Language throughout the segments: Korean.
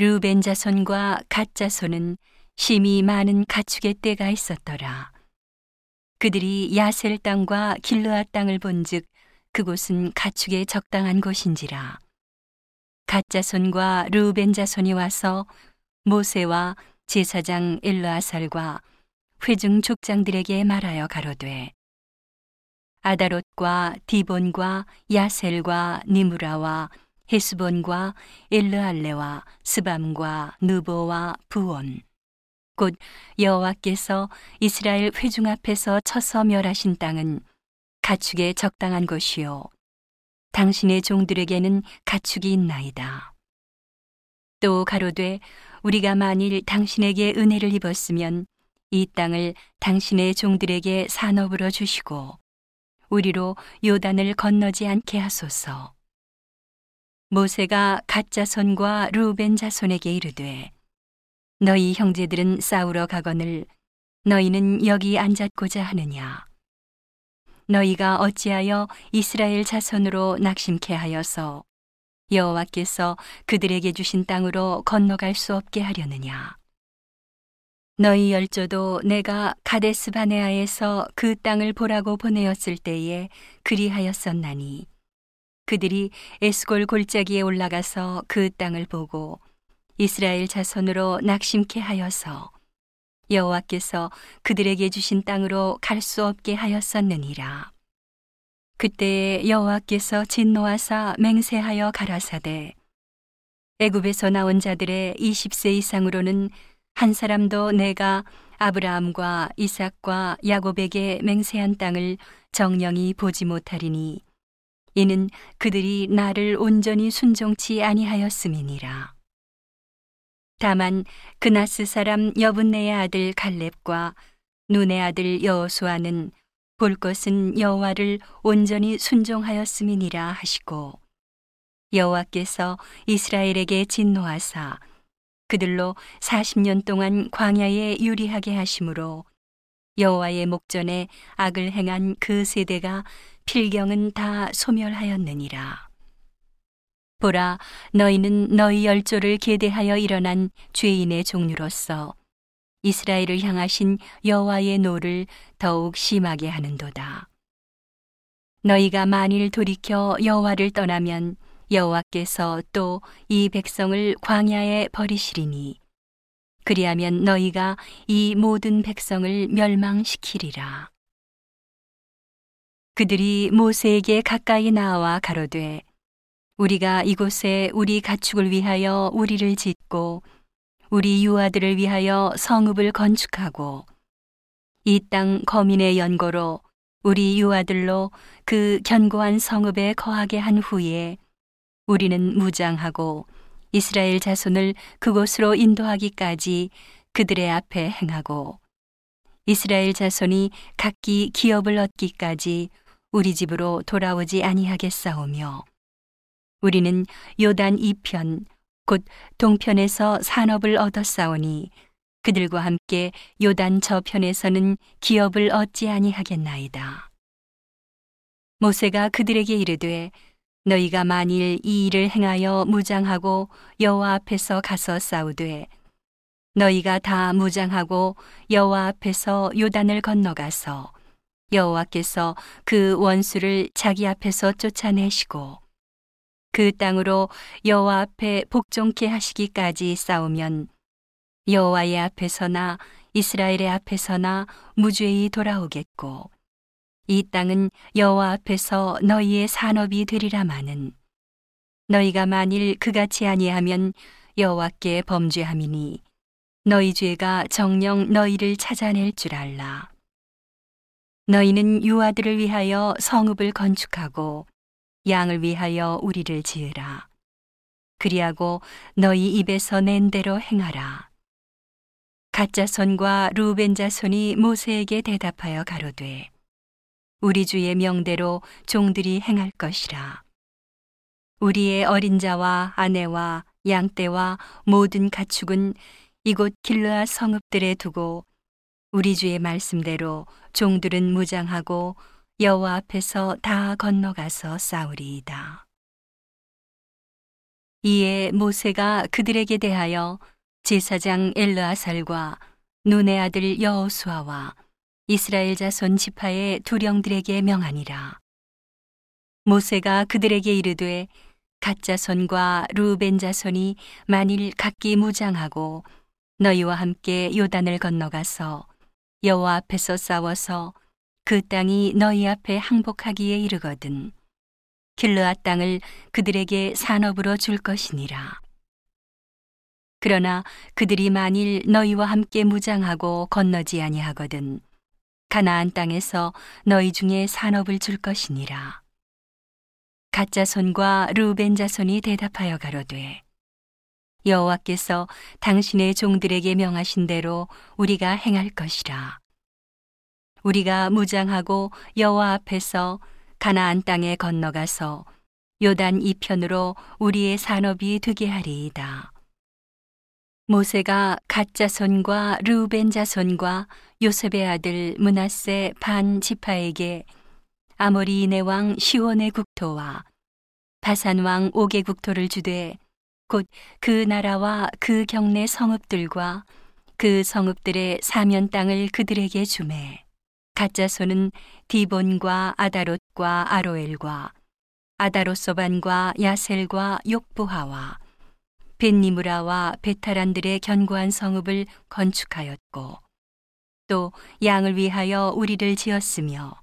르벤 자손과 갓 자손은 심히 많은 가축의 떼가 있었더라. 그들이 야셀 땅과 길르아 땅을 본즉 그곳은 가축의 적당한 곳인지라. 갓 자손과 르벤 자손이 와서 모세와 제사장 엘르아살과 회중 족장들에게 말하여 가로되 아다롯과 디본과 야셀과 니무라와 헤스본과 엘르알레와 스밤과 느보와 부온 곧 여호와께서 이스라엘 회중 앞에서 쳐서 멸하신 땅은 가축에 적당한 것이요 당신의 종들에게는 가축이 있나이다. 또 가로되 우리가 만일 당신에게 은혜를 입었으면 이 땅을 당신의 종들에게 산업으로 주시고 우리로 요단을 건너지 않게 하소서. 모세가 가짜손과 루벤 자손에게 이르되 너희 형제들은 싸우러 가거늘 너희는 여기 앉았고자 하느냐? 너희가 어찌하여 이스라엘 자손으로 낙심케 하여서 여호와께서 그들에게 주신 땅으로 건너갈 수 없게 하려느냐? 너희 열조도 내가 가데스 바네아에서 그 땅을 보라고 보내었을 때에 그리하였었나니 그들이 에스골 골짜기에 올라가서 그 땅을 보고 이스라엘 자손으로 낙심케 하여서 여호와께서 그들에게 주신 땅으로 갈 수 없게 하였었느니라. 그때 여호와께서 진노하사 맹세하여 가라사대 애굽에서 나온 자들의 20세 이상으로는 한 사람도 내가 아브라함과 이삭과 야곱에게 맹세한 땅을 정령이 보지 못하리니 이는 그들이 나를 온전히 순종치 아니하였음이니라. 다만 그나스 사람 여분네의 아들 갈렙과 눈의 아들 여호수아는 볼 것은 여호와를 온전히 순종하였음이니라 하시고 여호와께서 이스라엘에게 진노하사 그들로 40년 동안 광야에 유리하게 하심으로 여호와의 목전에 악을 행한 그 세대가 필경은 다 소멸하였느니라. 보라, 너희는 너희 열조를 계대하여 일어난 죄인의 종류로서 이스라엘을 향하신 여호와의 노를 더욱 심하게 하는도다. 너희가 만일 돌이켜 여호와를 떠나면 여호와께서 또 이 백성을 광야에 버리시리니 그리하면 너희가 이 모든 백성을 멸망시키리라. 그들이 모세에게 가까이 나와 가로되 우리가 이곳에 우리 가축을 위하여 우리를 짓고 우리 유아들을 위하여 성읍을 건축하고 이 땅 거민의 연고로 우리 유아들로 그 견고한 성읍에 거하게 한 후에 우리는 무장하고 이스라엘 자손을 그곳으로 인도하기까지 그들의 앞에 행하고 이스라엘 자손이 각기 기업을 얻기까지 우리 집으로 돌아오지 아니하겠사오며 우리는 요단 이편 곧 동편에서 산업을 얻었사오니 그들과 함께 요단 저편에서는 기업을 얻지 아니하겠나이다. 모세가 그들에게 이르되 너희가 만일 이 일을 행하여 무장하고 여호와 앞에서 가서 싸우되 너희가 다 무장하고 여호와 앞에서 요단을 건너가서 여호와께서 그 원수를 자기 앞에서 쫓아내시고 그 땅으로 여호와 앞에 복종케 하시기까지 싸우면 여호와의 앞에서나 이스라엘의 앞에서나 무죄히 돌아오겠고 이 땅은 여호와 앞에서 너희의 산업이 되리라마는 너희가 만일 그같이 아니하면 여호와께 범죄함이니 너희 죄가 정령 너희를 찾아낼 줄 알라. 너희는 유아들을 위하여 성읍을 건축하고 양을 위하여 우리를 지으라. 그리하고 너희 입에서 낸 대로 행하라. 가짜 손과 루벤 자손이 모세에게 대답하여 가로되 우리 주의 명대로 종들이 행할 것이라. 우리의 어린 자와 아내와 양떼와 모든 가축은 이곳 길르아 성읍들에 두고 우리 주의 말씀대로 종들은 무장하고 여호와 앞에서 다 건너가서 싸우리이다. 이에 모세가 그들에게 대하여 제사장 엘르아살과 눈의 아들 여호수아와 이스라엘 자손 지파의 두령들에게 명하니라. 모세가 그들에게 이르되 가짜 손과 루벤 자손이 만일 각기 무장하고 너희와 함께 요단을 건너가서 여호와 앞에서 싸워서 그 땅이 너희 앞에 항복하기에 이르거든 길르앗 땅을 그들에게 산업으로 줄 것이니라. 그러나 그들이 만일 너희와 함께 무장하고 건너지 아니하거든 가나안 땅에서 너희 중에 산업을 줄 것이니라. 가짜 손과 루벤 자손이 대답하여 가로되 여호와께서 당신의 종들에게 명하신 대로 우리가 행할 것이라. 우리가 무장하고 여호와 앞에서 가나안 땅에 건너가서 요단 이편으로 우리의 산업이 되게 하리이다. 모세가 루벤 자손과 요셉의 아들 문하세 반 지파에게 아모리인의 왕 시온의 국토와 바산 왕 옥의 국토를 주되 곧 그 나라와 그 경내 성읍들과 그 성읍들의 사면 땅을 그들에게 주매. 가짜 손은 디본과 아다롯과 아로엘과 아다로소반과 야셀과 욕부하와 벤니무라와 베타란들의 견고한 성읍을 건축하였고 또 양을 위하여 우리를 지었으며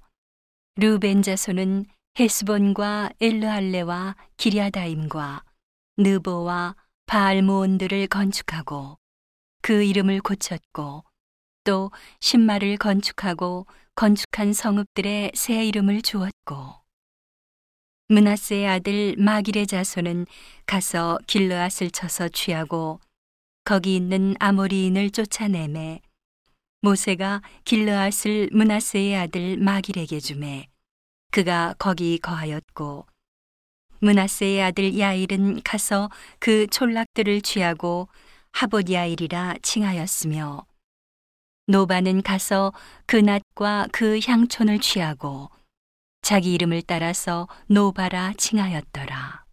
루벤 자손은 헤스본과 엘르할레와 기리아다임과 느보와 바알모온들을 건축하고 그 이름을 고쳤고 또 신마를 건축하고 건축한 성읍들의 새 이름을 주었고. 문하세의 아들 마길의 자손은 가서 길르앗을 쳐서 취하고 거기 있는 아모리인을 쫓아내매 모세가 길르앗을 문하세의 아들 마길에게 주매 그가 거기 거하였고 므낫세의 아들 야일은 가서 그 촌락들을 취하고 하봇 야일이라 칭하였으며 노바는 가서 그낫과 그 향촌을 취하고 자기 이름을 따라서 노바라 칭하였더라.